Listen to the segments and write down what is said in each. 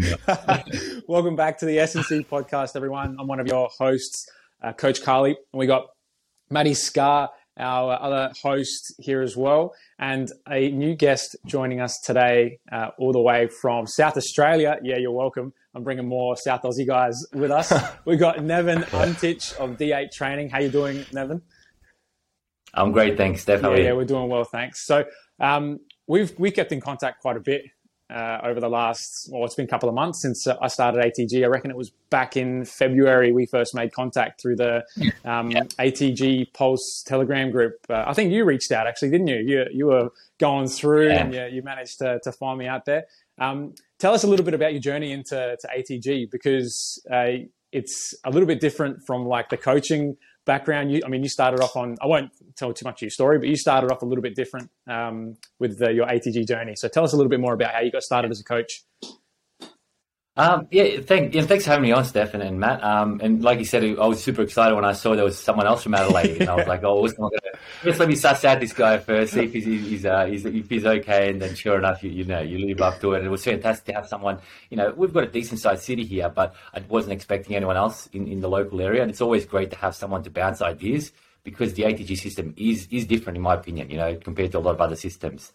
Welcome back to the S&C podcast, everyone. I'm one of your hosts, uh, Coach Cali, and we got Maddie Skaar, our other host here as well, and a new guest joining us today, uh, all the way from South Australia. Yeah, you're welcome. I'm bringing more South Aussie guys with us. we got Neven Antic of D8 Training. How you doing, Neven? I'm great, thanks, Steph. Yeah, yeah, we're doing well, thanks. So um, we've we kept in contact quite a bit uh, over the last, well, it's been a couple of months since uh, I started ATG. I reckon it was back in February we first made contact through the um, yeah. ATG Pulse Telegram group. Uh, I think you reached out actually, didn't you? You, you were going through yeah. and you, you, managed to, to find me out there. Um, tell us a little bit about your journey into to ATG because uh, it's a little bit different from like the coaching background. You, I mean, you started off on. I won't tell too much of your story, but you started off a little bit different um, with the, your ATG journey. So tell us a little bit more about how you got started as a coach. Um, yeah, thank, yeah, thanks for having me on, Stefan and Matt. Um, and like you said, I was super excited when I saw there was someone else from Adelaide, and I was like, "Oh, just let me suss out this guy first, see if he's he's, uh, he's, if he's okay." And then, sure enough, you, you know, you live up to it. And it was fantastic to have someone. You know, we've got a decent sized city here, but I wasn't expecting anyone else in, in the local area. And it's always great to have someone to bounce ideas because the ATG system is is different, in my opinion. You know, compared to a lot of other systems.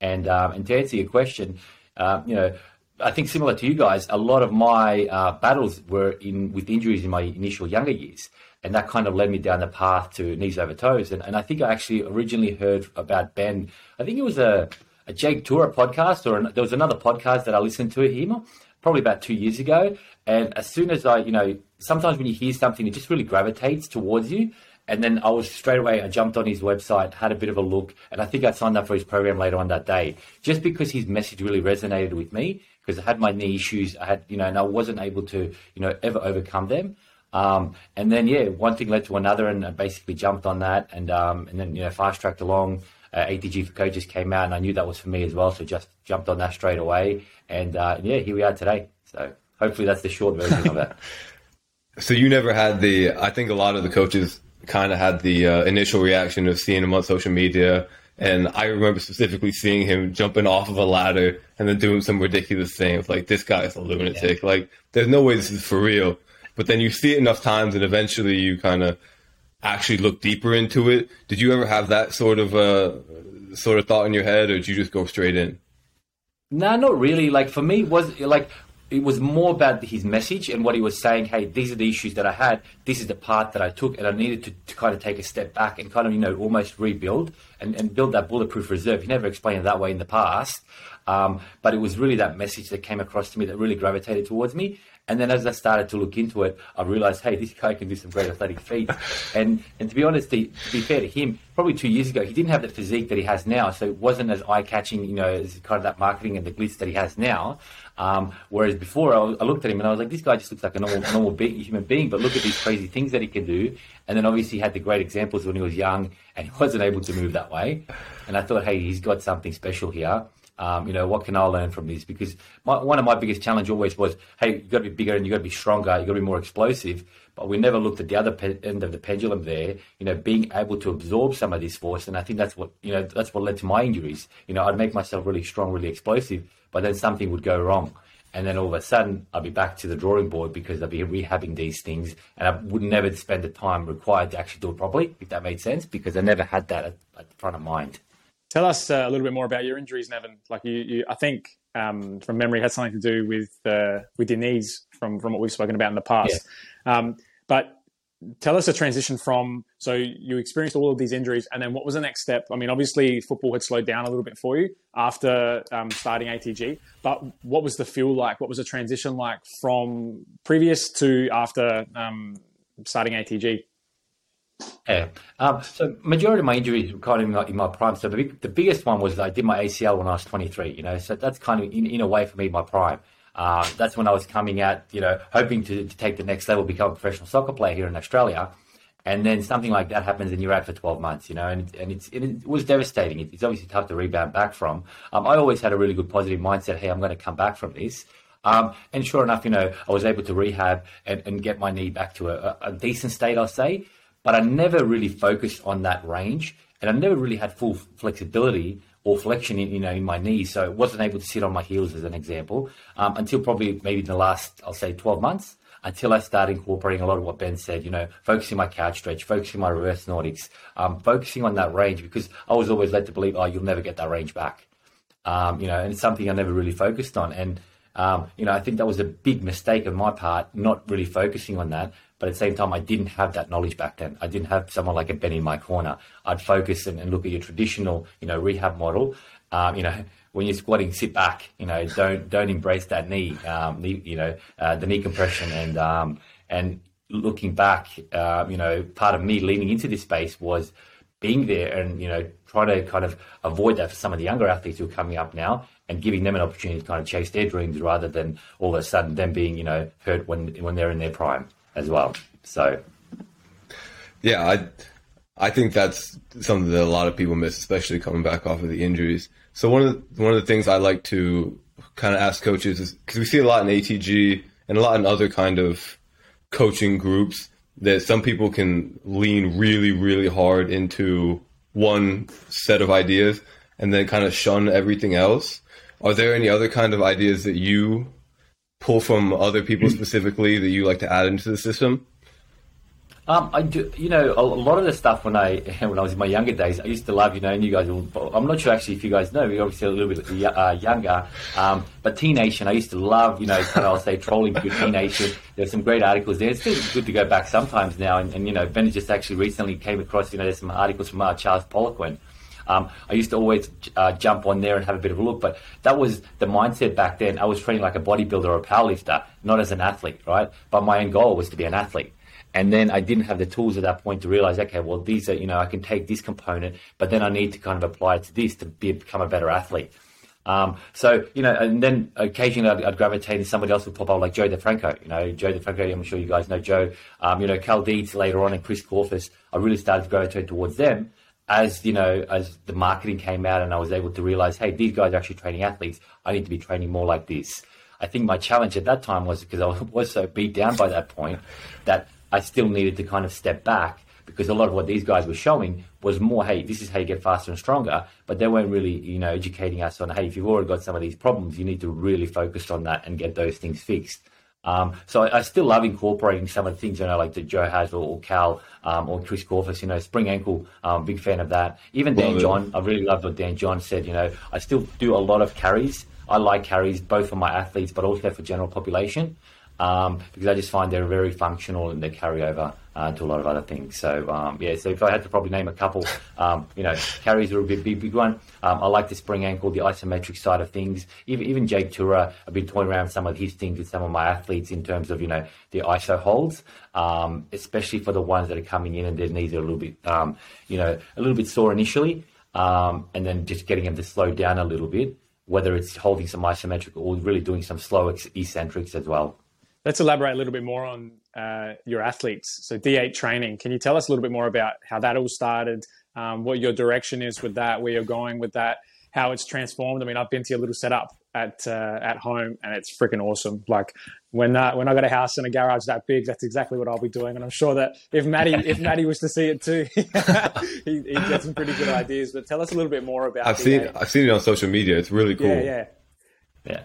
And um, and to answer your question, uh, you know I think similar to you guys, a lot of my uh, battles were in with injuries in my initial younger years, and that kind of led me down the path to knees over toes. And, and I think I actually originally heard about Ben. I think it was a a Jake Tuura podcast, or an, there was another podcast that I listened to him probably about two years ago. And as soon as I, you know, sometimes when you hear something, it just really gravitates towards you. And then I was straight away, I jumped on his website, had a bit of a look, and I think I signed up for his program later on that day, just because his message really resonated with me because I had my knee issues. I had, you know, and I wasn't able to, you know, ever overcome them. Um, and then, yeah, one thing led to another, and I basically jumped on that, and um, and then you know, fast tracked along. Uh, ATG for coaches came out, and I knew that was for me as well, so just jumped on that straight away. And uh, yeah, here we are today. So hopefully that's the short version of it. So you never had the? I think a lot of the coaches kind of had the uh, initial reaction of seeing him on social media and I remember specifically seeing him jumping off of a ladder and then doing some ridiculous things. Like, this guy is a lunatic. Yeah. Like, there's no way this is for real. But then you see it enough times and eventually you kind of actually look deeper into it. Did you ever have that sort of uh, sort of thought in your head or did you just go straight in? No, not really. Like, for me, was like, it was more about his message and what he was saying. Hey, these are the issues that I had. This is the part that I took, and I needed to, to kind of take a step back and kind of, you know, almost rebuild and, and build that bulletproof reserve. He never explained it that way in the past, um, but it was really that message that came across to me that really gravitated towards me. And then as I started to look into it, I realized, hey, this guy can do some great athletic feats. and and to be honest, to, to, be fair to him, probably two years ago, he didn't have the physique that he has now, so it wasn't as eye catching, you know, as kind of that marketing and the glitz that he has now. Um, whereas before, I, I, looked at him and I was like, this guy just looks like a normal, normal be- human being, but look at these crazy things that he can do. And then obviously he had the great examples when he was young and he wasn't able to move that way. And I thought, hey, he's got something special here. Um, you know, what can I learn from this? Because my, one of my biggest challenge always was, hey, you've got to be bigger and you've got to be stronger, you've got to be more explosive. But we never looked at the other pe- end of the pendulum there, you know, being able to absorb some of this force. And I think that's what, you know, that's what led to my injuries. You know, I'd make myself really strong, really explosive, but then something would go wrong. And then all of a sudden, I'd be back to the drawing board because I'd be rehabbing these things, and I would never spend the time required to actually do it properly, if that made sense, because I never had that at, at the front of mind. Tell us uh, a little bit more about your injuries, Neven. Like you, you I think um, from memory, had something to do with uh, with your knees from from what we've spoken about in the past. Yeah. Um, but tell us a transition from so you experienced all of these injuries, and then what was the next step? I mean, obviously football had slowed down a little bit for you after um, starting ATG, but what was the feel like? What was the transition like from previous to after um, starting ATG? Yeah. Um, so majority of my injuries were kind of in my, in my prime. So the, big, the biggest one was I did my ACL when I was 23. You know, so that's kind of in, in a way for me my prime. Uh, that's when I was coming out, you know, hoping to, to take the next level, become a professional soccer player here in Australia. And then something like that happens, and you're out for 12 months, you know, and, and it's, it was devastating. It's obviously tough to rebound back from. Um, I always had a really good positive mindset. Hey, I'm going to come back from this. Um, and sure enough, you know, I was able to rehab and, and get my knee back to a, a decent state, I'll say but I never really focused on that range and I never really had full flexibility or flexion in, you know, in my knees. So I wasn't able to sit on my heels as an example um, until probably maybe the last, I'll say 12 months until I started incorporating a lot of what Ben said, you know, focusing my couch stretch, focusing my reverse Nordics, um, focusing on that range because I was always led to believe, oh, you'll never get that range back. Um, you know, and it's something I never really focused on. And, um, you know, I think that was a big mistake on my part, not really focusing on that. But at the same time, I didn't have that knowledge back then. I didn't have someone like a Ben in my corner. I'd focus and, and look at your traditional, you know, rehab model. Um, you know, when you're squatting, sit back. You know, don't don't embrace that knee. Um, knee you know, uh, the knee compression and um, and looking back, uh, you know, part of me leaning into this space was being there and you know trying to kind of avoid that for some of the younger athletes who are coming up now and giving them an opportunity to kind of chase their dreams rather than all of a sudden them being you know hurt when when they're in their prime as well. So, yeah, I I think that's something that a lot of people miss, especially coming back off of the injuries. So one of the, one of the things I like to kind of ask coaches is because we see a lot in ATG and a lot in other kind of coaching groups that some people can lean really really hard into one set of ideas and then kind of shun everything else. Are there any other kind of ideas that you pull from other people specifically that you like to add into the system? Um, I do, you know, a, lot of the stuff when I when I was in my younger days, I used to love, you know, and you guys, will, I'm not sure actually if you guys know, we're obviously a little bit uh, younger, um, but T Nation, I used to love, you know, kind of I'll say trolling through T Nation. There's some great articles there. It's still good to go back sometimes now, and, and you know, Ben just actually recently came across, you know, there's some articles from uh, Charles Poliquin. Um, I used to always uh, jump on there and have a bit of a look, but that was the mindset back then. I was training like a bodybuilder or a powerlifter, not as an athlete, right? But my end goal was to be an athlete. And then I didn't have the tools at that point to realize, okay, well, these are, you know, I can take this component, but then I need to kind of apply it to this to be, become a better athlete. Um, so, you know, and then occasionally I'd, I'd, gravitate and somebody else would pop up like Joe DeFranco. You know, Joe DeFranco, I'm sure you guys know Joe. Um, you know, Cal Dietz later on and Chris Korfist, I really started to gravitate towards them as, you know, as the marketing came out and I was able to realize, hey, these guys are actually training athletes. I need to be training more like this. I think my challenge at that time was because I was so beat down by that point that I still needed to kind of step back because a lot of what these guys were showing was more, hey, this is how you get faster and stronger. But they weren't really, you know, educating us on, hey, if you've already got some of these problems, you need to really focus on that and get those things fixed. Um, so I, I, still love incorporating some of the things, you know, like the Joe has or, Cal um, or Chris Korfist, you know, spring ankle, um, big fan of that. Even Dan love John, it. I really love what Dan John said, you know, I still do a lot of carries. I like carries both for my athletes, but also for general population um, because I just find they're very functional and they carry over uh, to a lot of other things. So um, yeah, so if I had to probably name a couple, um, you know, carries are a big, big, big one. Um, I like the spring ankle, the isometric side of things. Even, even Jake Tuura, I've been toying around some of his things with some of my athletes in terms of you know the ISO holds, um, especially for the ones that are coming in and their knees are a little bit, um, you know, a little bit sore initially, and then just getting them to slow down a little bit. Whether it's holding some isometric or really doing some slow eccentrics as well. Let's elaborate a little bit more on uh, your athletes. So D8 training. Can you tell us a little bit more about how that all started, um, what your direction is with that, where you're going with that, how it's transformed? I mean, I've been to your little setup at uh, at home, and it's freaking awesome. Like when uh, when I got a house and a garage that big, that's exactly what I'll be doing. And I'm sure that if Maddie if Maddie was to see it too, he, he get some pretty good ideas. But tell us a little bit more about. I've D8. seen I've seen it on social media. It's really cool. Yeah, yeah. Yeah.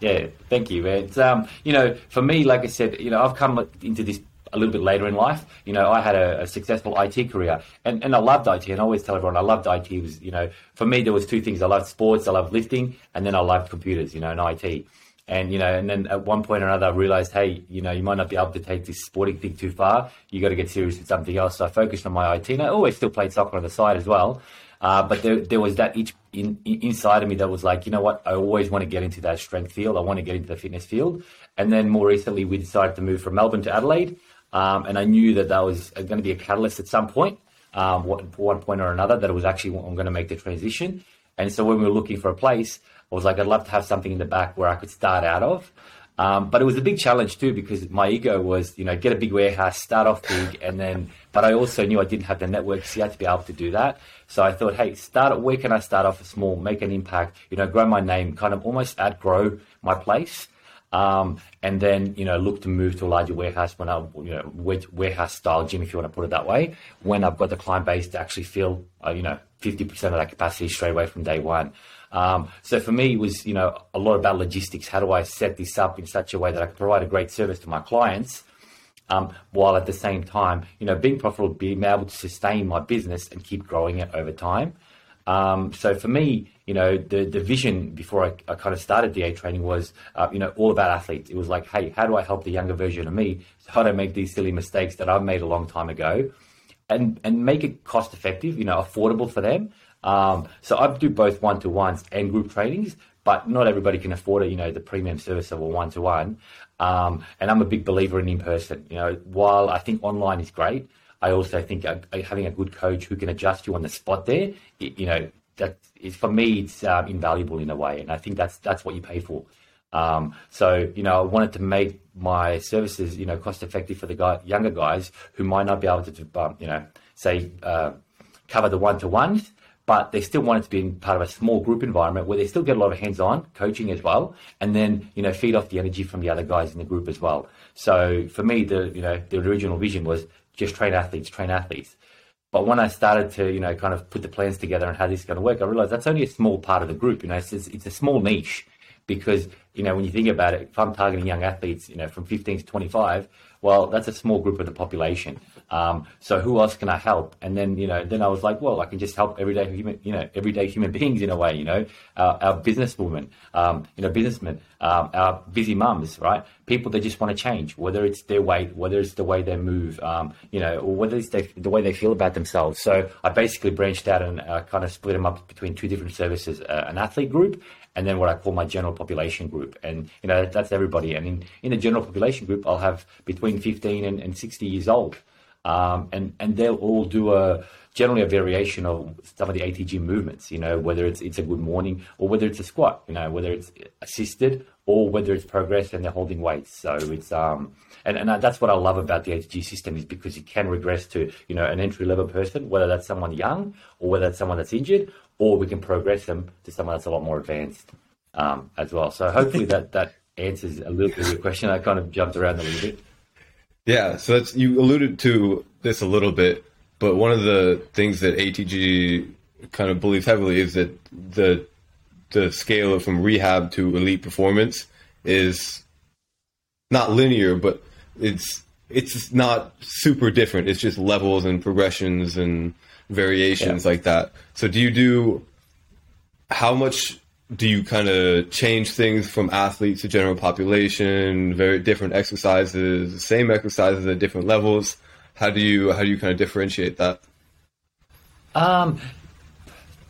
Yeah, thank you. It's um, you know, for me, like I said, you know, I've come into this a little bit later in life. You know, I had a, a, successful IT career, and, and I loved IT. And I always tell everyone I loved IT. It was you know, for me there was two things: I loved sports, I loved lifting, and then I loved computers. You know, and IT. And you know, and then at one point or another, I realized, hey, you know, you might not be able to take this sporting thing too far. You got to get serious with something else. So I focused on my IT, and I always still played soccer on the side as well. Uh, but there, there was that each in, inside of me that was like, you know what, I always want to get into that strength field. I want to get into the fitness field. And then more recently, we decided to move from Melbourne to Adelaide. Um, and I knew that that was going to be a catalyst at some point, um, for one point or another, that it was actually I'm going to make the transition. And so when we were looking for a place, I was like, I'd love to have something in the back where I could start out of. Um, but it was a big challenge too because my ego was, you know, get a big warehouse, start off big, and then. But I also knew I didn't have the network, so networks yet to be able to do that. So I thought, hey, start. Where can I start off small, make an impact? You know, grow my name, kind of almost outgrow my place. Um, and then you know look to move to a larger warehouse when I you know warehouse style gym if you want to put it that way when I've got the client base to actually fill uh, you know 50% of that capacity straight away from day one. Um, so for me, it was you know a lot about logistics. How do I set this up in such a way that I can provide a great service to my clients, um, while at the same time you know being profitable, being able to sustain my business and keep growing it over time. Um, so for me, you know, the, the vision before I, I kind of started D8 training was, uh, you know, all about athletes. It was like, hey, how do I help the younger version of me? How do I make these silly mistakes that I've made a long time ago, and and make it cost effective, you know, affordable for them. Um, so I do both one to ones and group trainings, but not everybody can afford it. You know, the premium service of a one to one. And I'm a big believer in in person. You know, while I think online is great, I also think having a good coach who can adjust you on the spot there, you know, that is for me, it's um, invaluable in a way, and I think that's that's what you pay for. Um, so you know, I wanted to make my services, you know, cost effective for the guy, younger guys who might not be able to, um, you know, say uh, cover the one to ones, but they still wanted to be in part of a small group environment where they still get a lot of hands-on coaching as well, and then you know feed off the energy from the other guys in the group as well. So for me, the you know the original vision was just train athletes, train athletes. But when I started to, you know, kind of put the plans together and how this is going to work, I realized that's only a small part of the group. You know, it's, it's a small niche because, you know, when you think about it, if I'm targeting young athletes, you know, from 15 to 25, well, that's a small group of the population. Um, so who else can I help? And then, you know, then I was like, well, I can just help everyday human, you know, everyday human beings in a way, you know, our, businesswomen, um, you know, businessmen, um, our busy mums, right? People that just want to change, whether it's their weight, whether it's the way they move, um, you know, or whether it's they, the way they feel about themselves. So I basically branched out and uh, kind of split them up between two different services, uh, an athlete group and then what I call my general population group. And, you know, that's everybody. And in, in the general population group, I'll have between 15 and, and 60 years old. Um, and, and they'll all do a, generally a variation of some of the ATG movements, you know, whether it's, it's a good morning or whether it's a squat, you know, whether it's assisted or whether it's progress and they're holding weights. So it's, um, and, and that's what I love about the ATG system is because it can regress to, you know, an entry level person, whether that's someone young or whether that's someone that's injured or we can progress them to someone that's a lot more advanced um, as well. So hopefully that that answers a little bit of your question. I kind of jumped around a little bit. Yeah, so that's you alluded to this a little bit, but one of the things that ATG kind of believes heavily is that the the scale from rehab to elite performance is not linear, but it's it's not super different. It's just levels and progressions and variations yeah. like that. So do you do how much do you kind of change things from athletes to general population, very different exercises, same exercises at different levels? How do you how do you kind of differentiate that? Um,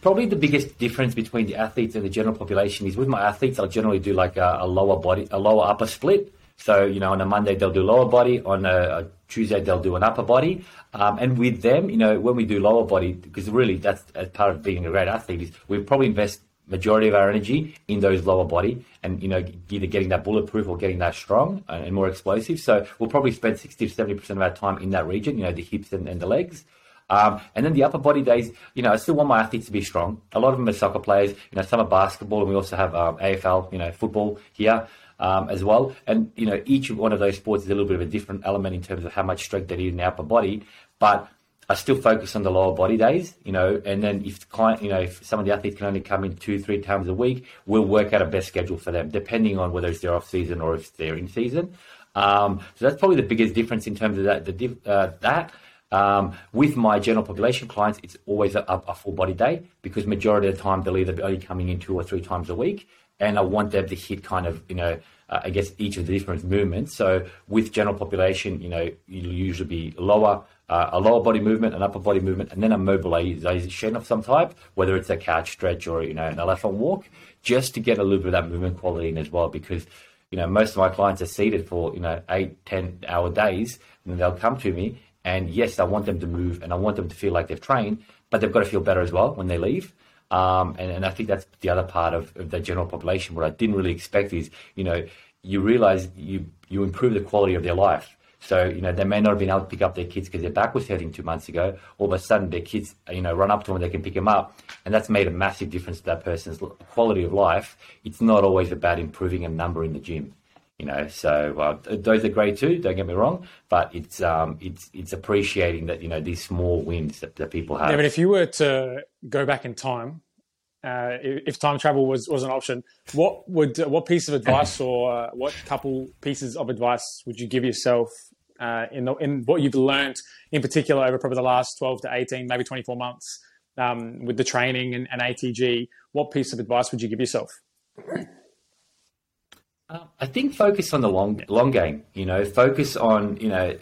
probably the biggest difference between the athletes and the general population is with my athletes, I'll generally do like a, a lower body, a lower upper split. So, you know, on a Monday they'll do lower body, on a, a Tuesday they'll do an upper body. Um, and with them, you know, when we do lower body, because really that's as part of being a great athlete, is we probably invest majority of our energy in those lower body and, you know, either getting that bulletproof or getting that strong and more explosive. So we'll probably spend 60 to 70% of our time in that region, you know, the hips and, and the legs. Um, and then the upper body days, you know, I still want my athletes to be strong. A lot of them are soccer players, you know, some are basketball, and we also have um, AFL, you know, football here um, as well. And you know, each one of those sports is a little bit of a different element in terms of how much strength they need in the upper body. But I still focus on the lower body days, you know, and then if the client, you know, if some of the athletes can only come in two, three times a week, we'll work out a best schedule for them, depending on whether it's their off season or if they're in season. Um, so that's probably the biggest difference in terms of that. The, uh, that um, with my general population clients, it's always a, a, full body day because majority of the time they'll either be only coming in two or three times a week, and I want them to hit kind of, you know, uh, I guess each of the different movements. So with general population, you know, you'll usually be lower, uh, a lower body movement, an upper body movement, and then a mobilization of some type, whether it's a couch stretch or, you know, an elephant walk, just to get a little bit of that movement quality in as well. Because, you know, most of my clients are seated for, you know, eight, ten hour days, and they'll come to me. And yes, I want them to move and I want them to feel like they've trained, but they've got to feel better as well when they leave. Um, and, and I think that's the other part of, of the general population. What I didn't really expect is, you know, you realize you, you improve the quality of their life. So, you know, they may not have been able to pick up their kids because their back was hurting two months ago. All of a sudden, their kids, you know, run up to them, they can pick them up. And that's made a massive difference to that person's quality of life. It's not always about improving a number in the gym. You know, so uh, those are great too. Don't get me wrong, but it's um, it's it's appreciating that you know these small wins that, that people have. Yeah, but if you were to go back in time, uh, if time travel was, was an option, what would what piece of advice or uh, what couple pieces of advice would you give yourself uh, in the, in what you've learned in particular over probably the last twelve to eighteen, maybe twenty four months um, with the training and, and ATG? What piece of advice would you give yourself? Uh, I think focus on the long long game. You know, focus on you know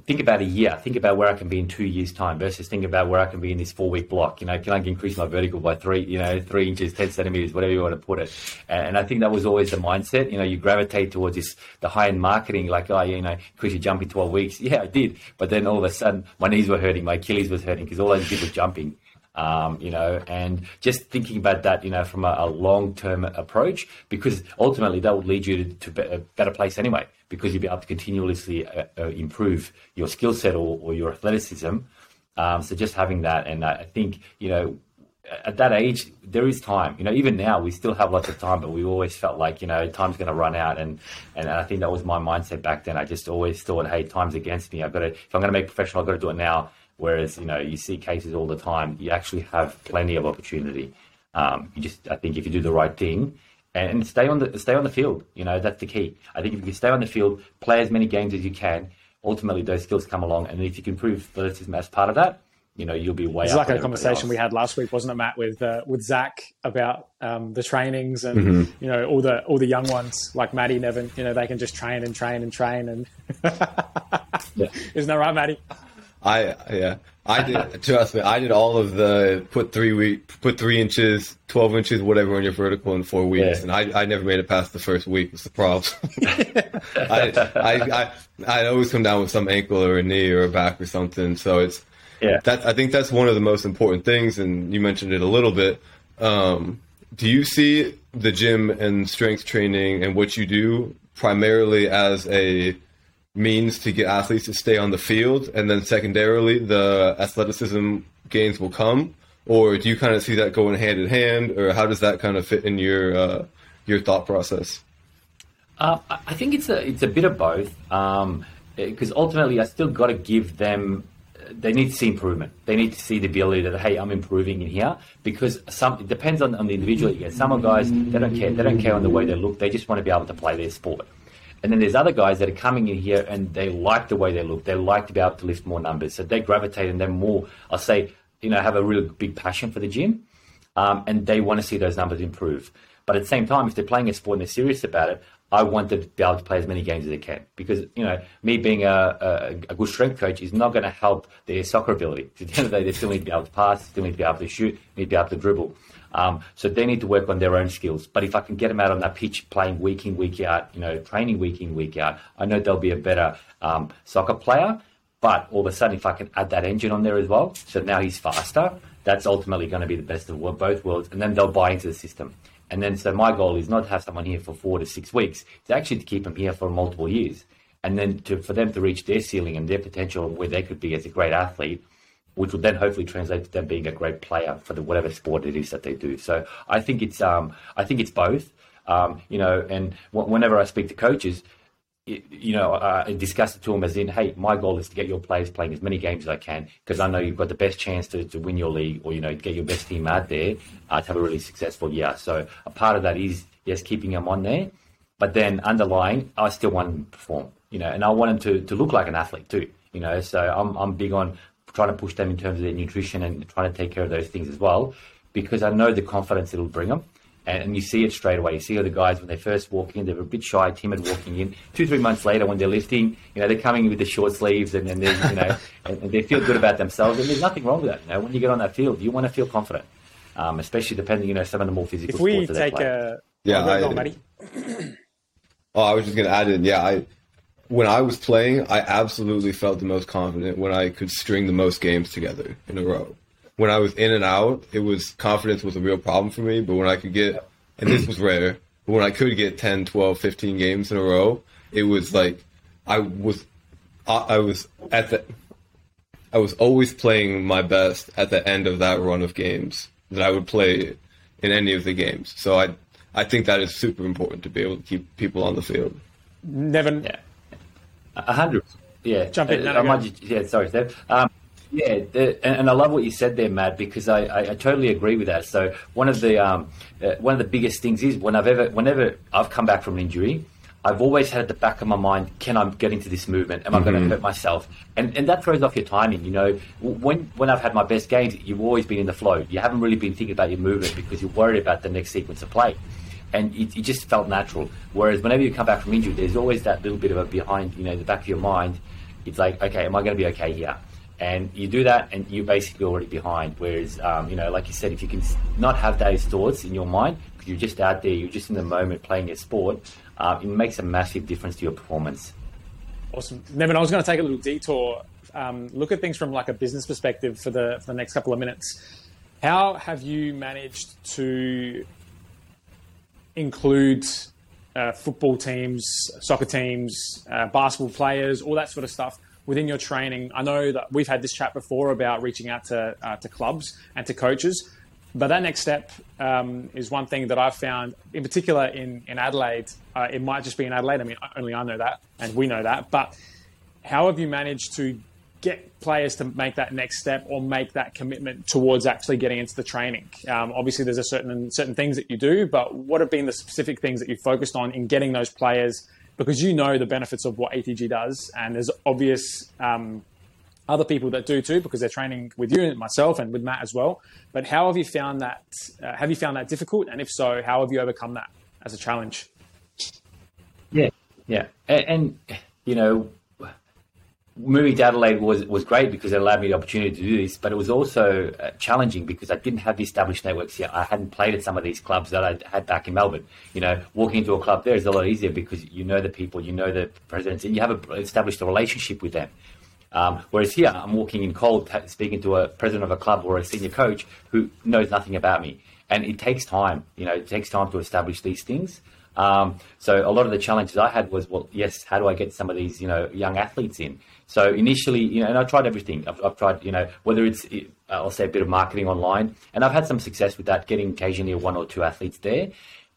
think about a year. Think about where I can be in two years' time versus think about where I can be in this four week block. You know, can I increase my vertical by three, you know, three inches, 10 centimeters, whatever you want to put it. And I think that was always the mindset. You know, you gravitate towards this, the high end marketing, like, oh, you know, increase your jump in 12 weeks. Yeah, I did. But then all of a sudden, my knees were hurting, my Achilles was hurting because all did was jumping. Um, you know, and just thinking about that, you know, from a, a long term approach, because ultimately that will lead you to, to, a better place anyway, because you'll be able to continuously uh, uh, improve your skill set or, or, your athleticism. Um, so just having that, and I think, you know, at that age, there is time. You know, even now we still have lots of time, but we always felt like you know time's going to run out, and and I think that was my mindset back then. I just always thought, hey, time's against me. I've got to if I'm going to make professional, I've got to do it now. Whereas you know you see cases all the time, you actually have plenty of opportunity. Um, you just I think if you do the right thing and stay on the stay on the field, you know that's the key. I think if you stay on the field, play as many games as you can, ultimately those skills come along, and if you can prove athleticism as part of that, you know you'll be way. It's like a conversation else. we had last week, wasn't it, Matt, with uh, with Zach about um, the trainings and mm-hmm. you know all the all the young ones like Maddie Neven. You know they can just train and train and train and. yeah. Isn't that right, Maddie? I yeah. I did trust me. I did all of the put three week, put three inches, twelve inches, whatever on your vertical in four weeks, yeah. and I, I never made it past the first week. Was the problem? I, I I I always come down with some ankle or a knee or a back or something. So it's yeah. That I think that's one of the most important things, and you mentioned it a little bit. Um, do you see the gym and strength training and what you do primarily as a means to get athletes to stay on the field, and then secondarily, the athleticism gains will come? Or do you kind of see that going hand in hand, or how does that kind of fit in your uh, your thought process? Uh, I think it's a it's a bit of both, because um, ultimately I still got to give them. They need to see improvement. They need to see the ability that hey, I'm improving in here. Because some it depends on, on the individual. You get some guys they don't care. They don't care on the way they look. They just want to be able to play their sport. And then there's other guys that are coming in here and they like the way they look. They like to be able to lift more numbers. So they gravitate and they're more, I'll say, you know, have a real big passion for the gym. Um, and they want to see those numbers improve. But at the same time, if they're playing a sport and they're serious about it, I want them to be able to play as many games as they can. Because, you know, me being a, a, a good strength coach is not going to help their soccer ability. At the end of the day, they still need to be able to pass, still need to be able to shoot, need to be able to dribble. Um, so they need to work on their own skills. But if I can get them out on that pitch playing week in, week out, you know, training week in, week out, I know they'll be a better um, soccer player. But all of a sudden, if I can add that engine on there as well, so now he's faster, that's ultimately going to be the best of both worlds. And then they'll buy into the system. And then, so my goal is not to have someone here for four to six weeks, it's actually to keep them here for multiple years. And then to, for them to reach their ceiling and their potential where they could be as a great athlete which would then hopefully translate to them being a great player for the whatever sport it is that they do. So I think it's um, I think it's both. Um, you know, and w- whenever I speak to coaches, it, you know, uh, I discuss it to them as in, hey, my goal is to get your players playing as many games as I can because I know you've got the best chance to, to win your league or you know get your best team out there uh, to have a really successful year. So a part of that is yes, keeping them on there, but then underlying, I still want them to perform. You know, and I want them to, to look like an athlete too. You know, so I'm I'm big on trying to push them in terms of their nutrition and trying to take care of those things as well, because I know the confidence it'll bring them. And, you see it straight away. You see other guys when they first walk in, they're a bit shy, timid walking in. Two, three months later, when they're lifting, you know, they're coming with the short sleeves and, and they, you know, and, and, they feel good about themselves. And there's nothing wrong with that. You know, when you get on that field, you want to feel confident, um, especially depending, you know, some of the more physical. If we take a yeah, I, oh, I was just going to add in. Yeah, I when I was playing, I absolutely felt the most confident when I could string the most games together in a row. When I was in and out, it was confidence was a real problem for me. But when I could get, and this was rare, but when I could get 10, 12, 15 games in a row, it was like I was, I was at the, I was always playing my best at the end of that run of games that I would play in any of the games. So I, I think that is super important to be able to keep people on the field. Neven, yeah, a hundred. Yeah, jump in. Uh, might just, yeah, sorry, Steph. Um, yeah, the, and, and, I love what you said there, Matt, because I, I, I totally agree with that. So one of the um, uh, one of the biggest things is when I've ever whenever I've come back from an injury, I've always had at the back of my mind, can I get into this movement? Am mm-hmm. I going to hurt myself? And and that throws off your timing. You know, when when I've had my best games, you've always been in the flow. You haven't really been thinking about your movement because you're worried about the next sequence of play. And it, it just felt natural. Whereas whenever you come back from injury, there's always that little bit of a behind, you know, the back of your mind. It's like, okay, am I going to be okay here? and you do that and you're basically already behind whereas um, you know like you said if you can not have those thoughts in your mind because you're just out there you're just in the moment playing your sport uh, it makes a massive difference to your performance awesome neven i was going to take a little detour um, look at things from like a business perspective for the for the next couple of minutes how have you managed to include uh, football teams soccer teams uh, basketball players all that sort of stuff within your training? I know that we've had this chat before about reaching out to uh, to clubs and to coaches, but that next step um, is one thing that I've found, in particular in in Adelaide. Uh, it might just be in Adelaide. I mean, only I know that, and we know that. But how have you managed to get players to make that next step or make that commitment towards actually getting into the training? Um, obviously, there's a certain certain things that you do, but what have been the specific things that you focused on in getting those players because you know the benefits of what ATG does, and there's obvious um, other people that do too because they're training with you and myself and with Matt as well. But how have you found that? Uh, have you found that difficult? And if so, how have you overcome that as a challenge? Yeah, yeah, and, and you know, moving to Adelaide was, was great because it allowed me the opportunity to do this, but it was also uh, challenging because I didn't have the established networks yet. I hadn't played at some of these clubs that I had back in Melbourne. You know, walking into a club there is a lot easier because you know the people, you know the presidents, and you have a, established a relationship with them. Um, whereas here, I'm walking in cold, speaking to a president of a club or a senior coach who knows nothing about me. And it takes time, you know, it takes time to establish these things. Um, so a lot of the challenges I had was, well, yes, how do I get some of these, you know, young athletes in? So initially, you know, and I tried everything. I've, I've tried, you know, whether it's uh, I'll say a bit of marketing online, and I've had some success with that, getting occasionally one or two athletes there.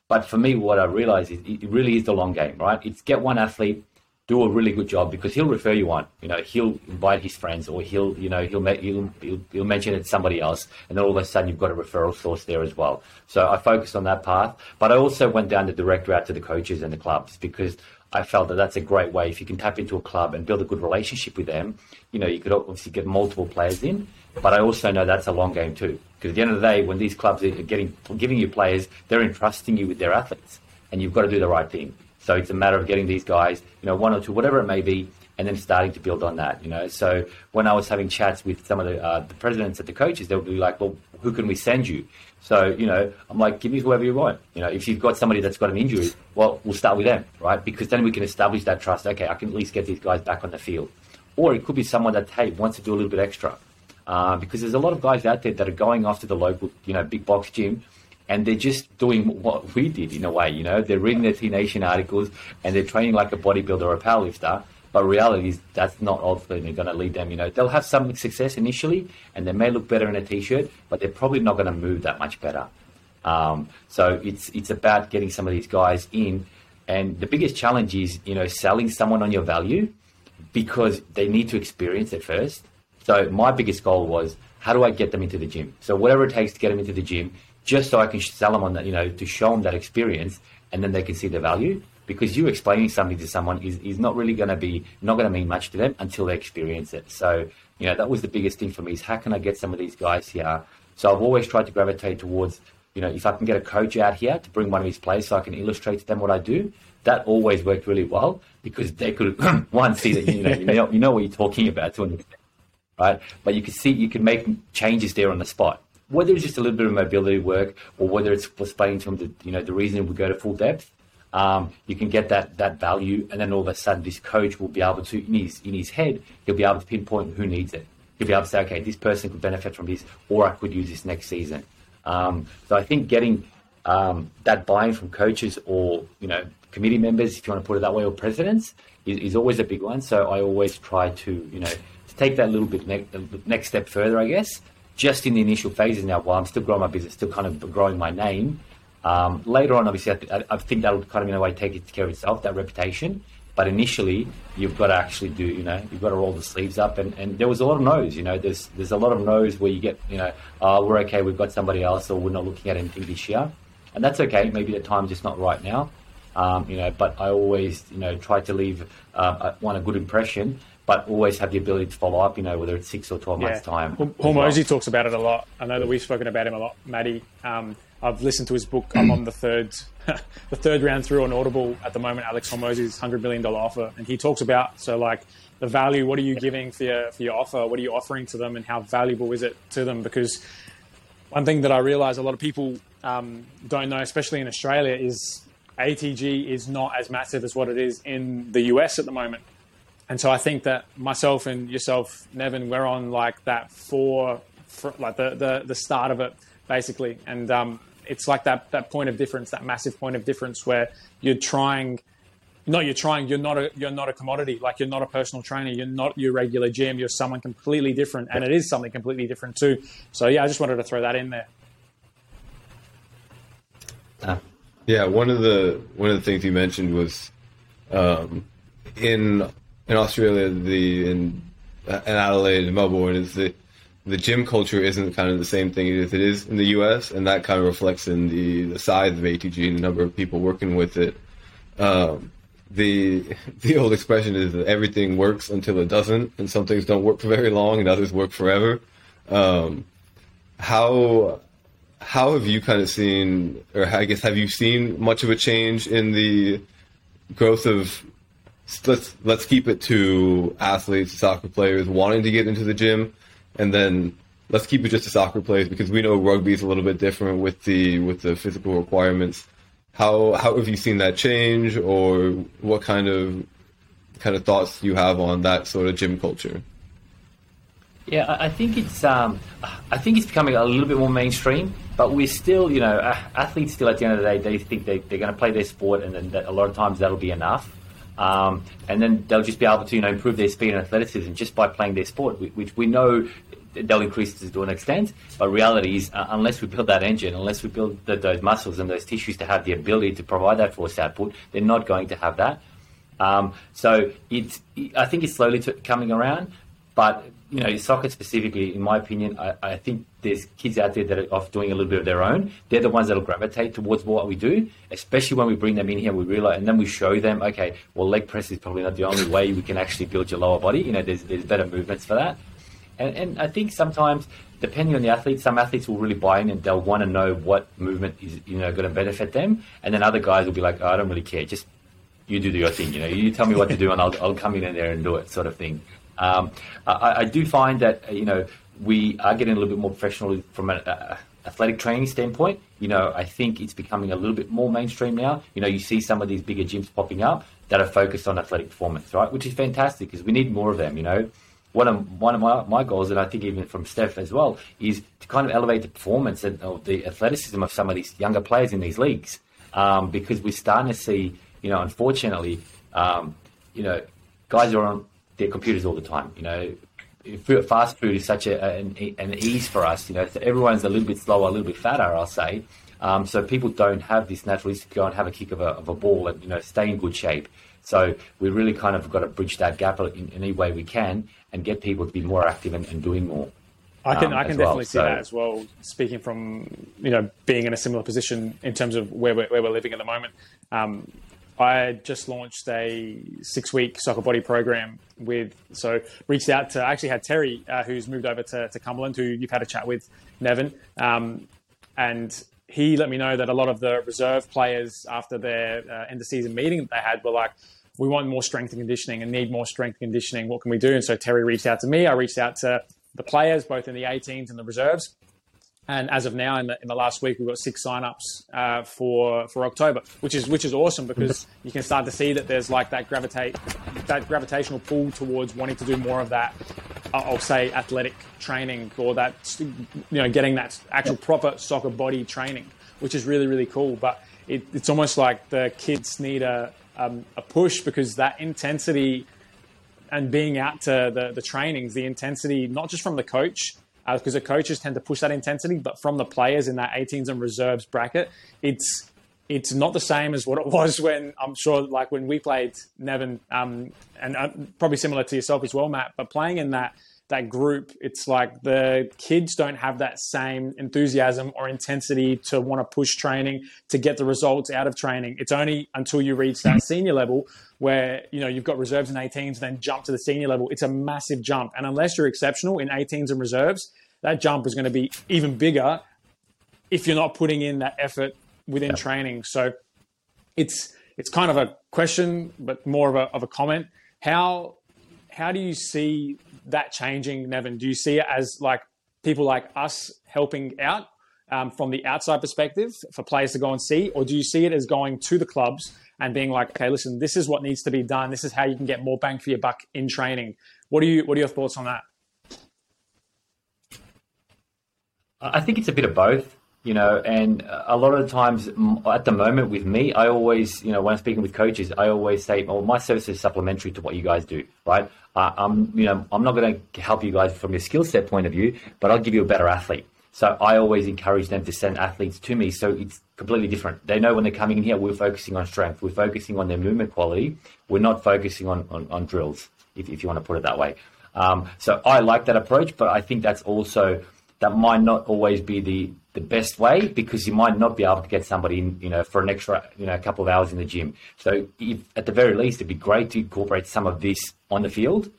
But for me, what I realize is it really is the long game, right? It's get one athlete, do a really good job because he'll refer you on. You know, he'll invite his friends, or he'll, you know, he'll he'll, he'll, he'll mention it to somebody else, and then all of a sudden you've got a referral source there as well. So I focused on that path, but I also went down the direct route to the coaches and the clubs because I felt that that's a great way. If you can tap into a club and build a good relationship with them, you know, you could obviously get multiple players in. But I also know that's a long game too. Because at the end of the day, when these clubs are getting giving you players, they're entrusting you with their athletes, and you've got to do the right thing. So it's a matter of getting these guys, you know, one or two, whatever it may be, and then starting to build on that. You know, so when I was having chats with some of the, uh, the presidents and the coaches, they would be like, "Well, who can we send you?" So, you know, I'm like, give me whoever you want. You know, if you've got somebody that's got an injury, well, we'll start with them, right? Because then we can establish that trust. Okay, I can at least get these guys back on the field. Or it could be someone that, hey, wants to do a little bit extra. Uh, because there's a lot of guys out there that are going after the local, you know, big box gym and they're just doing what we did in a way, you know, they're reading their T Nation articles and they're training like a bodybuilder or a powerlifter but reality is that's not ultimately going to lead them. You know, they'll have some success initially, and they may look better in a t-shirt, but they're probably not going to move that much better. Um, so it's it's about getting some of these guys in, and the biggest challenge is you know selling someone on your value because they need to experience it first. So my biggest goal was how do I get them into the gym? So whatever it takes to get them into the gym, just so I can sell them on that, you know, to show them that experience, and then they can see the value because you explaining something to someone is, is not really going to be not going to mean much to them until they experience it. So you know that was the biggest thing for me is how can I get some of these guys here? So I've always tried to gravitate towards you know if I can get a coach out here to bring one of his players so I can illustrate to them what I do. That always worked really well because they could one see that you know you know you know what you're talking about to right? But you can see you can make changes there on the spot whether it's just a little bit of mobility work or whether it's explaining to them the, you know, the reason we go to full depth, um, you can get that that value, and then all of a sudden, this coach will be able to in his in his head, he'll be able to pinpoint who needs it. He'll be able to say, okay, this person could benefit from this, or I could use this next season. Um, so I think getting um, that buy-in from coaches or you know committee members, if you want to put it that way, or presidents, is, is always a big one. So I always try to you know to take that little bit ne- next step further, I guess. Just in the initial phases now, while I'm still growing my business, still kind of growing my name, um, later on, obviously, I, I, think that'll kind of in a way take care of itself, that reputation. But initially, you've got to actually do, you know, you've got to roll the sleeves up. And, and there was a lot of no's, you know, there's there's a lot of no's where you get, you know, oh, we're okay, we've got somebody else, or we're not looking at anything this year. And that's okay. Maybe the time's just not right now. Um, you know, but I always, you know, try to leave uh, one a good impression, but always have the ability to follow up. You know, whether it's six or twelve yeah. months time. Hormozi well. talks about it a lot. I know that we've spoken about him a lot, Maddie. Um, I've listened to his book. I'm on the third, the third round through on Audible at the moment. Alex Hormozi's hundred million dollar offer, and he talks about so like the value. What are you giving for your for your offer? What are you offering to them, and how valuable is it to them? Because one thing that I realize a lot of people um, don't know, especially in Australia, is ATG is not as massive as what it is in the US at the moment. And so I think that myself and yourself, Neven, we're on like that four, like the, the, the start of it, basically. And um, it's like that that point of difference, that massive point of difference where you're trying No, you're trying you're not a you're not a commodity. Like you're not a personal trainer. You're not your regular gym. You're someone completely different. And it is something completely different too. So yeah i just wanted to throw that in there. Yeah one of the one of the things you mentioned was um, in in australia the in, in adelaide and melbourne is the the gym culture isn't kind of the same thing as it is in the U.S., and that kind of reflects in the, the size of ATG and the number of people working with it. Um, the the old expression is that everything works until it doesn't, and some things don't work for very long, and others work forever. Um, how how have you kind of seen, or I guess have you seen much of a change in the growth of let's let's keep it to athletes, soccer players wanting to get into the gym and then let's keep it just to soccer players because we know rugby is a little bit different with the with the physical requirements. How how have you seen that change, or what kind of kind of thoughts you have on that sort of gym culture? Yeah, I think it's um, I think it's becoming a little bit more mainstream, but we're still, you know, athletes still at the end of the day they think they, they're going to play their sport, and then that a lot of times that'll be enough. Um, and then they'll just be able to you know improve their speed and athleticism just by playing their sport, which we know they'll increase to an extent. But reality is, uh, unless we build that engine, unless we build the, those muscles and those tissues to have the ability to provide that force output, they're not going to have that. Um, so it's, I think it's slowly t- coming around, but you know, soccer specifically, in my opinion, I, I, think there's kids out there that are off doing a little bit of their own. They're the ones that'll gravitate towards what we do, especially when we bring them in here. We realize, and then we show them, okay, well, leg press is probably not the only way we can actually build your lower body. You know, there's there's better movements for that. And, and I think sometimes, depending on the athlete, some athletes will really buy in and they'll want to know what movement is you know going to benefit them, and then other guys will be like, oh, I don't really care, just you do your thing. You know, you tell me what to do, and I'll I'll come in there and do it, sort of thing. Um, I, I, do find that you know we are getting a little bit more professional from an uh, athletic training standpoint. You know, I think it's becoming a little bit more mainstream now. You know, you see some of these bigger gyms popping up that are focused on athletic performance, right? Which is fantastic because we need more of them. You know, one of one of my, my goals, and I think even from Steph as well, is to kind of elevate the performance and of the athleticism of some of these younger players in these leagues, um, because we're starting to see, you know, unfortunately, um, you know, guys are on their computers all the time. You know, fast food is such a, an, an, ease for us. You know, so everyone's a little bit slower, a little bit fatter, I'll say. Um, so people don't have this natural to go and have a kick of a, of a ball and you know stay in good shape. So we really kind of got to bridge that gap in, any way we can and get people to be more active and, and doing more. I can um, I can definitely well. see so, that as well. Speaking from you know being in a similar position in terms of where we're, where we're living at the moment, um, I just launched a six week soccer body program with so reached out to I actually had Terry uh, who's moved over to, to Cumberland who you've had a chat with Neven um, and he let me know that a lot of the reserve players after their uh, end of season meeting that they had were like we want more strength and conditioning and need more strength and conditioning. What can we do? And so Terry reached out to me. I reached out to the players, both in the 18s and the reserves. And as of now, in the, in the last week, we've got six signups uh, for for October, which is which is awesome because you can start to see that there's like that gravitate that gravitational pull towards wanting to do more of that. I'll say athletic training or that you know getting that actual proper soccer body training, which is really really cool. But it, it's almost like the kids need a um, a push because that intensity and being out to the, the trainings, the intensity, not just from the coach, uh, because the coaches tend to push that intensity, but from the players in that 18s and reserves bracket, it's it's not the same as what it was when I'm sure, like when we played Neven, um, and uh, probably similar to yourself as well, Matt. But playing in that that group, it's like the kids don't have that same enthusiasm or intensity to want to push training to get the results out of training. It's only until you reach that senior level where you know you've got reserves and 18s, then jump to the senior level. It's a massive jump, and unless you're exceptional in 18s and reserves, that jump is going to be even bigger if you're not putting in that effort within yep. training. So it's it's kind of a question, but more of a, of a comment. How how do you see that changing, Neven? Do you see it as like people like us helping out um, from the outside perspective for players to go and see, or do you see it as going to the clubs and being like, okay, listen, this is what needs to be done. This is how you can get more bang for your buck in training. What are you? What are your thoughts on that? I think it's a bit of both you know, and a lot of the times at the moment with me, I always, you know, when I'm speaking with coaches, I always say, well, my service is supplementary to what you guys do, right? I'm, you know, I'm not going to help you guys from your skill set point of view, but I'll give you a better athlete." So I always encourage them to send athletes to me, so it's completely different. They know when they're coming in here, we're focusing on strength, we're focusing on their movement quality, we're not focusing on on, on drills, if, if you want to put it that way. Um, so I like that approach, but I think that's also that might not always be the the best way because you might not be able to get somebody in, you know, for an extra, you know, a couple of hours in the gym. So if, at the very least, it'd be great to incorporate some of this on the field.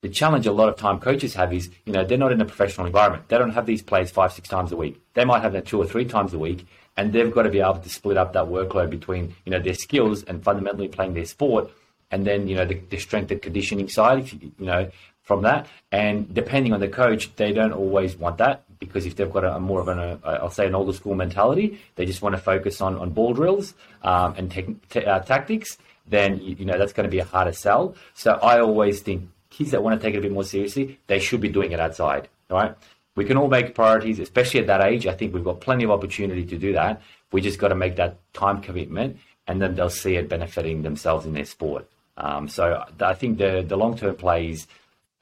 The challenge a lot of time coaches have is, you know, they're not in a professional environment. They don't have these plays five, six times a week. They might have them two or three times a week, and they've got to be able to split up that workload between, you know, their skills and fundamentally playing their sport, and then, you know, the, the strength and conditioning side, you know, from that. And depending on the coach, they don't always want that because if they've got a, a more of an, a, I'll say an older school mentality, they just want to focus on, on ball drills um, and te- uh, tactics, then, you, you know, that's going to be a harder sell. So I always think kids that want to take it a bit more seriously, they should be doing it outside, right? We can all make priorities, especially at that age. I think we've got plenty of opportunity to do that. We just got to make that time commitment, and then they'll see it benefiting themselves in their sport. Um, so I think the the long term plays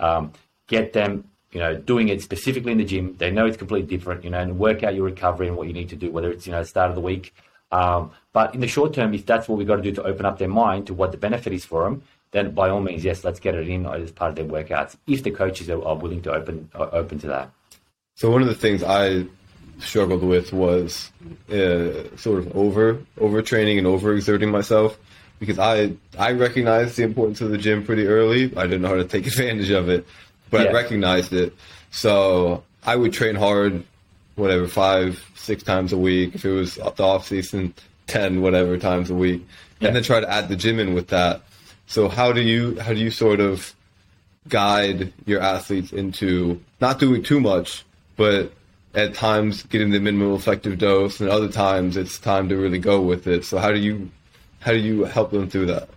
um, get them you know, doing it specifically in the gym. They know it's completely different, you know, and work out your recovery and what you need to do, whether it's, you know, start of the week. Um, but in the short term, if that's what we've got to do to open up their mind to what the benefit is for them, then by all means, yes, let's get it in as part of their workouts if the coaches are, are willing to open are open to that. So one of the things I struggled with was uh, sort of over overtraining and overexerting myself because I I recognized the importance of the gym pretty early. I didn't know how to take advantage of it, but yeah. I recognized it. So I would train hard, whatever, five, six times a week. If it was the off season, ten, whatever times a week, yeah. and then try to add the gym in with that. So how do you how do you sort of guide your athletes into not doing too much, but at times getting the minimal effective dose, and other times it's time to really go with it. So how do you how do you help them through that?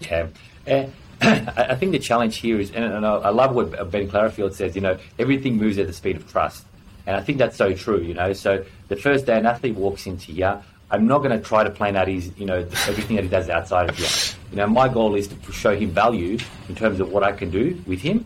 Yeah. Uh, I think the challenge here is, and I love what Ben Clarfield says, you know, everything moves at the speed of trust. And I think that's so true, you know. So the first day an athlete walks into here, I'm not going to try to plan out his, you know, everything that he does outside of here. You know, my goal is to show him value in terms of what I can do with him.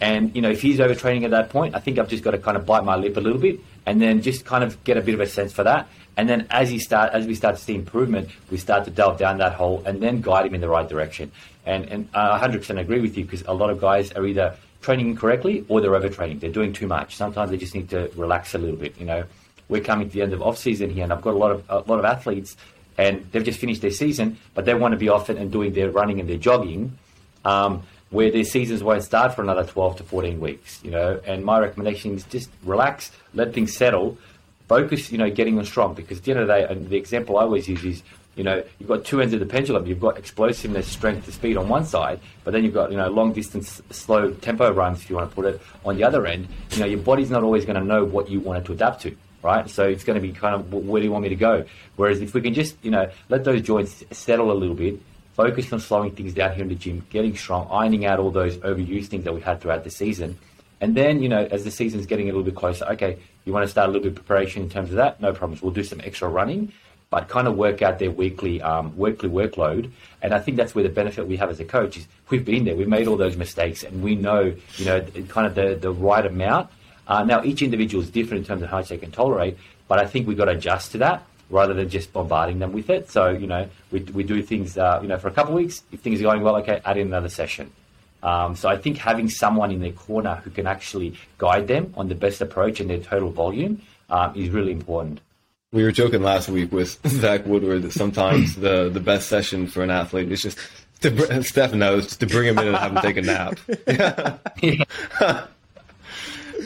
And, you know, if he's overtraining at that point, I think I've just got to kind of bite my lip a little bit and then just kind of get a bit of a sense for that. And then as start, as we start to see improvement, we start to delve down that hole and then guide him in the right direction. And and I 100% agree with you because a lot of guys are either training incorrectly or they're overtraining. They're doing too much. Sometimes they just need to relax a little bit. You know, we're coming to the end of off season here, and I've got a lot of a lot of athletes, and they've just finished their season, but they want to be off it and doing their running and their jogging. Um, where their seasons won't start for another 12 to 14 weeks, you know, and my recommendation is just relax, let things settle, focus, you know, getting them strong. Because at the end of the day, and the example I always use is, you know, you've got two ends of the pendulum. You've got explosiveness, strength, speed on one side, but then you've got, you know, long distance, slow tempo runs, if you want to put it, on the other end. You know, your body's not always going to know what you want it to adapt to, right? So it's going to be kind of, where do you want me to go? Whereas if we can just, you know, let those joints settle a little bit, focus on slowing things down here in the gym, getting strong, ironing out all those overused things that we had throughout the season, and then, you know, as the season's getting a little bit closer, okay, you want to start a little bit of preparation in terms of that, no problems. We'll do some extra running, but kind of work out their weekly um, weekly workload. And I think that's where the benefit we have as a coach is we've been there, we've made all those mistakes, and we know, you know, kind of the, the right amount. Uh, now, each individual is different in terms of how much they can tolerate, but I think we've got to adjust to that. rather than just bombarding them with it. So, you know, we, we do things, uh, you know, for a couple of weeks. If things are going well, okay, add in another session. Um, so I think having someone in their corner who can actually guide them on the best approach and their total volume um, is really important. We were joking last week with Zach Woodward that sometimes the, the best session for an athlete is just to Steph knows to bring him in and have him take a nap. yeah.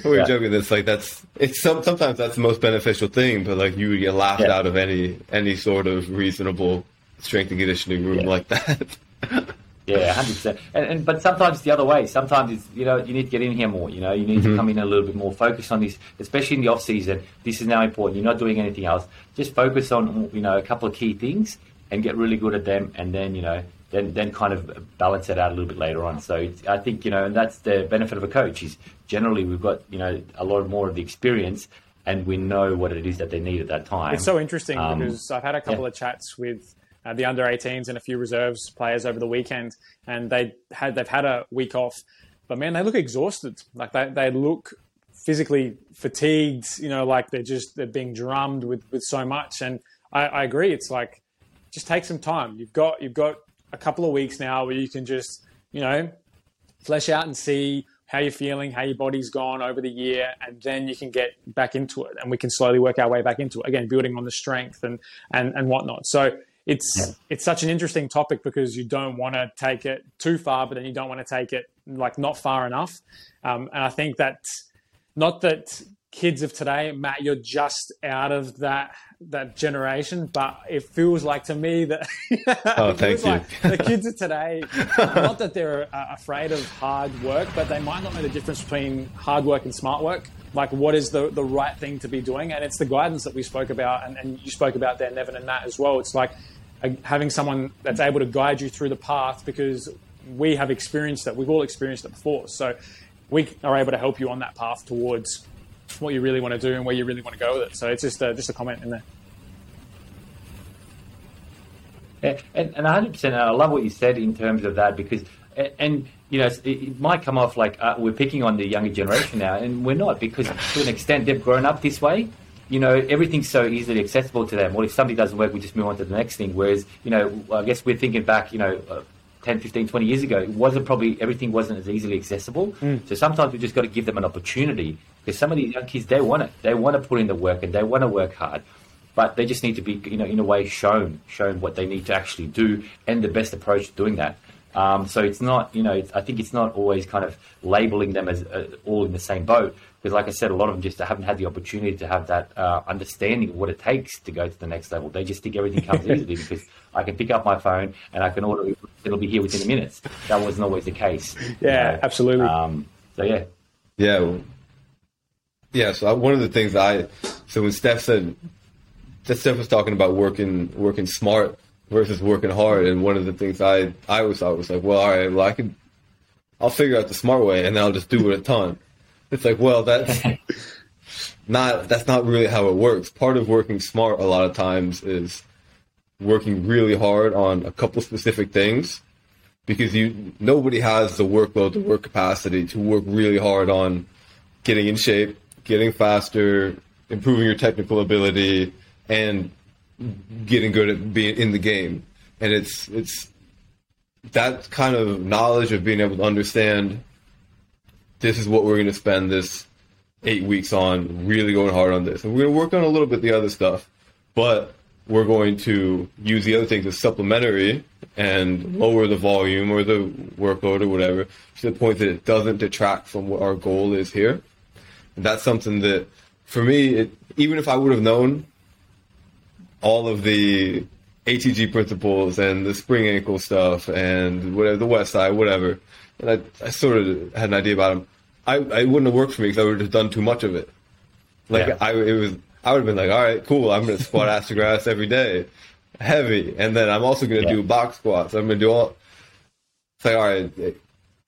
we were yeah. joking. That's like that's it's some, sometimes that's the most beneficial thing, but like you would get laughed yeah. out of any any sort of reasonable strength and conditioning room like that. yeah, hundred percent. And, and but sometimes it's the other way. Sometimes it's you know you need to get in here more. You know you need mm-hmm. to come in a little bit more. Focus on this, especially in the off season. This is now important. You're not doing anything else. Just focus on you know a couple of key things and get really good at them, and then you know then then kind of balance it out a little bit later on. So I think you know, and that's the benefit of a coach is generally we've got you know a lot more of the experience, and we know what it is that they need at that time. It's so interesting um, because I've had a couple yeah. of chats with. Uh, the under 18s and a few reserves players over the weekend, and they had they've had a week off, but man, they look exhausted. Like they, they look physically fatigued. You know, like they're just they're being drummed with with so much. And I, I agree. It's like just take some time. You've got you've got a couple of weeks now where you can just, you know, flesh out and see how you're feeling, how your body's gone over the year, and then you can get back into it, and we can slowly work our way back into it again, building on the strength and and and whatnot. So it's yeah. it's such an interesting topic because you don't want to take it too far, but then you don't want to take it like not far enough. Um, and I think that not that kids of today, Matt, you're just out of that that generation, but it feels like to me that oh, thank you. Like the kids of today, not that they're uh, afraid of hard work, but they might not know the difference between hard work and smart work. Like, what is the, the right thing to be doing? And it's the guidance that we spoke about, and, and you spoke about there, Neven, and Matt as well. It's like having someone that's able to guide you through the path because we have experienced that. We've all experienced it before. So we are able to help you on that path towards what you really want to do and where you really want to go with it. So it's just a, just a comment in there. Yeah, and, and 100%. I love what you said in terms of that because, and, you know, it might come off like uh, we're picking on the younger generation now, and we're not because to an extent they've grown up this way. You know, everything's so easily accessible to them. Well, if something doesn't work, we just move on to the next thing. Whereas, you know, I guess we're thinking back, you know, uh, 10, 15, 20 years ago, it wasn't probably everything wasn't as easily accessible. Mm. So sometimes we just got to give them an opportunity because some of these young kids they want it, they want to put in the work and they want to work hard, but they just need to be you know in a way shown shown what they need to actually do and the best approach to doing that. Um, so it's not you know I think it's not always kind of labeling them as uh, all in the same boat because like I said, a lot of them just haven't had the opportunity to have that uh, understanding of what it takes to go to the next level. They just think everything comes easily because I can pick up my phone and I can order it. It'll be here within a minute. That wasn't always the case. Yeah, you know? absolutely. Um, so yeah, yeah, yeah. So one of the things I so when Steph said that Steph was talking about working working smart versus working hard, and one of the things I I always thought was like, well, all right, well I can I'll figure out the smart way and then I'll just do it a ton. It's like, well, that's not that's not really how it works. Part of working smart a lot of times is working really hard on a couple specific things because you nobody has the workload, the work capacity to work really hard on getting in shape, getting faster, improving your technical ability, and getting good at being in the game. And it's it's that kind of knowledge of being able to understand this is what we're going to spend this eight weeks on, really going hard on this. And we're going to work on a little bit the other stuff, but we're going to use the other things as supplementary and mm-hmm. lower the volume or the workload or whatever to the point that it doesn't detract from what our goal is here. And that's something that, for me, it, even if I would have known all of the ATG principles and the spring ankle stuff and whatever the Westside, whatever, and I, I sort of had an idea about them. I, I wouldn't have worked for me because I would have done too much of it. Like yeah. I, it was, I would have been like, all right, cool. I'm going to squat ass to grass every day, heavy, and then I'm also going to yeah. do box squats. I'm going to do all. It's like, all right, eh,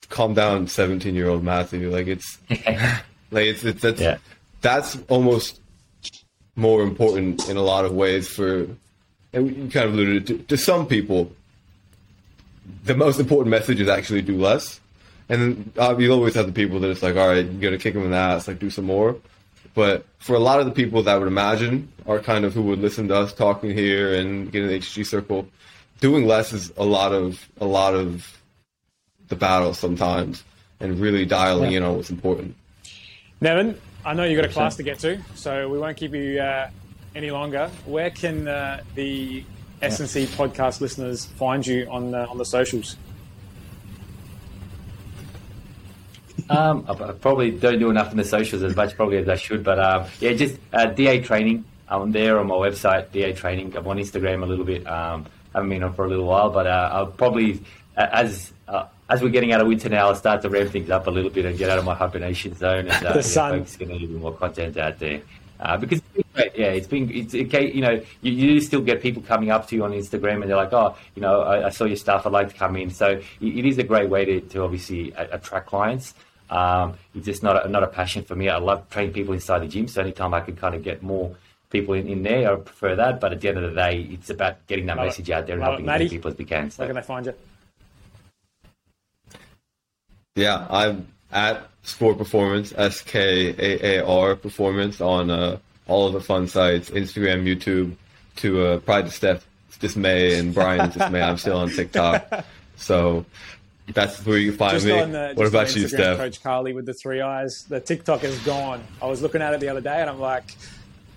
calm down, 17 year old Matthew. Like it's, like it's, it's that's yeah. that's almost more important in a lot of ways for, and you kind of alluded to, to some people. The most important message is actually do less and then uh, you always have the people that it's like, all right, you're gonna kick them in the ass, like do some more. But for a lot of the people that I would imagine are kind of who would listen to us talking here and get in the ATG circle, doing less is a lot of a lot of the battle sometimes, and really dialing yeah. in on what's important. Neven, I know you've got a class to get to, so we won't keep you uh, any longer. Where can uh, the S&C podcast listeners find you on the, on the socials? Um, I probably don't do enough in the socials as much probably as I should, but um, yeah, just uh, D8 training. I'm there on my website, D8 training. I'm on Instagram a little bit. Um, haven't been on for a little while, but uh, I'll probably as uh, as we're getting out of winter now, I'll start to ramp things up a little bit and get out of my hibernation zone and uh, the sun. Yeah, focus on a little bit more content out there. Uh, because yeah, it's been it's okay. You know, you, you, still get people coming up to you on Instagram and they're like, oh, you know, I, I saw your stuff. I'd like to come in. So it, it is a great way to, to obviously attract clients. Um, it's just not a, not a passion for me. I love training people inside the gym. So anytime I can kind of get more people in, in there, I prefer that. But at the end of the day, it's about getting that love message it. out there and love helping as many people as we can. So. Where can they find you? Yeah, I'm at Skaar Performance, S K A A R Performance on uh, all of the fun sites, Instagram, YouTube, to uh, Pride to Steph dismay and Brian's dismay. I'm still on TikTok. So that's where you find just me. The, what about you, Steph? Coach Cali with the three eyes. The TikTok is gone. I was looking at it the other day and I'm like,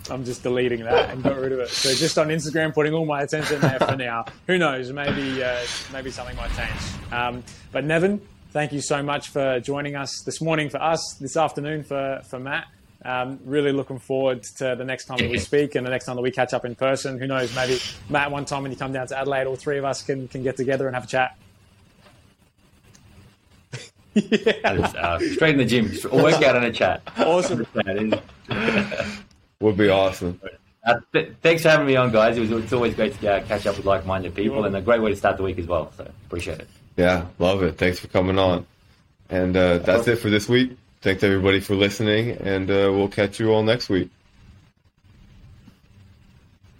I'm just deleting that and got rid of it. So just on Instagram, putting all my attention there for now. Who knows? Maybe uh, maybe something might change. Um, but Neven, thank you so much for joining us this morning for us, this afternoon for for Matt. Um, really looking forward to the next time that we speak and the next time that we catch up in person. Who knows? Maybe Matt, one time when you come down to Adelaide, all three of us can can get together and have a chat yeah. uh, straight in the gym, work out in a chat. Awesome. Would be awesome. Uh, th- thanks for having me on, guys. It was, it's always great to uh, catch up with like-minded people, and a great way to start the week as well. So appreciate it. Yeah, love it. Thanks for coming on. And uh, that's it for this week. Thanks everybody for listening, and uh, we'll catch you all next week.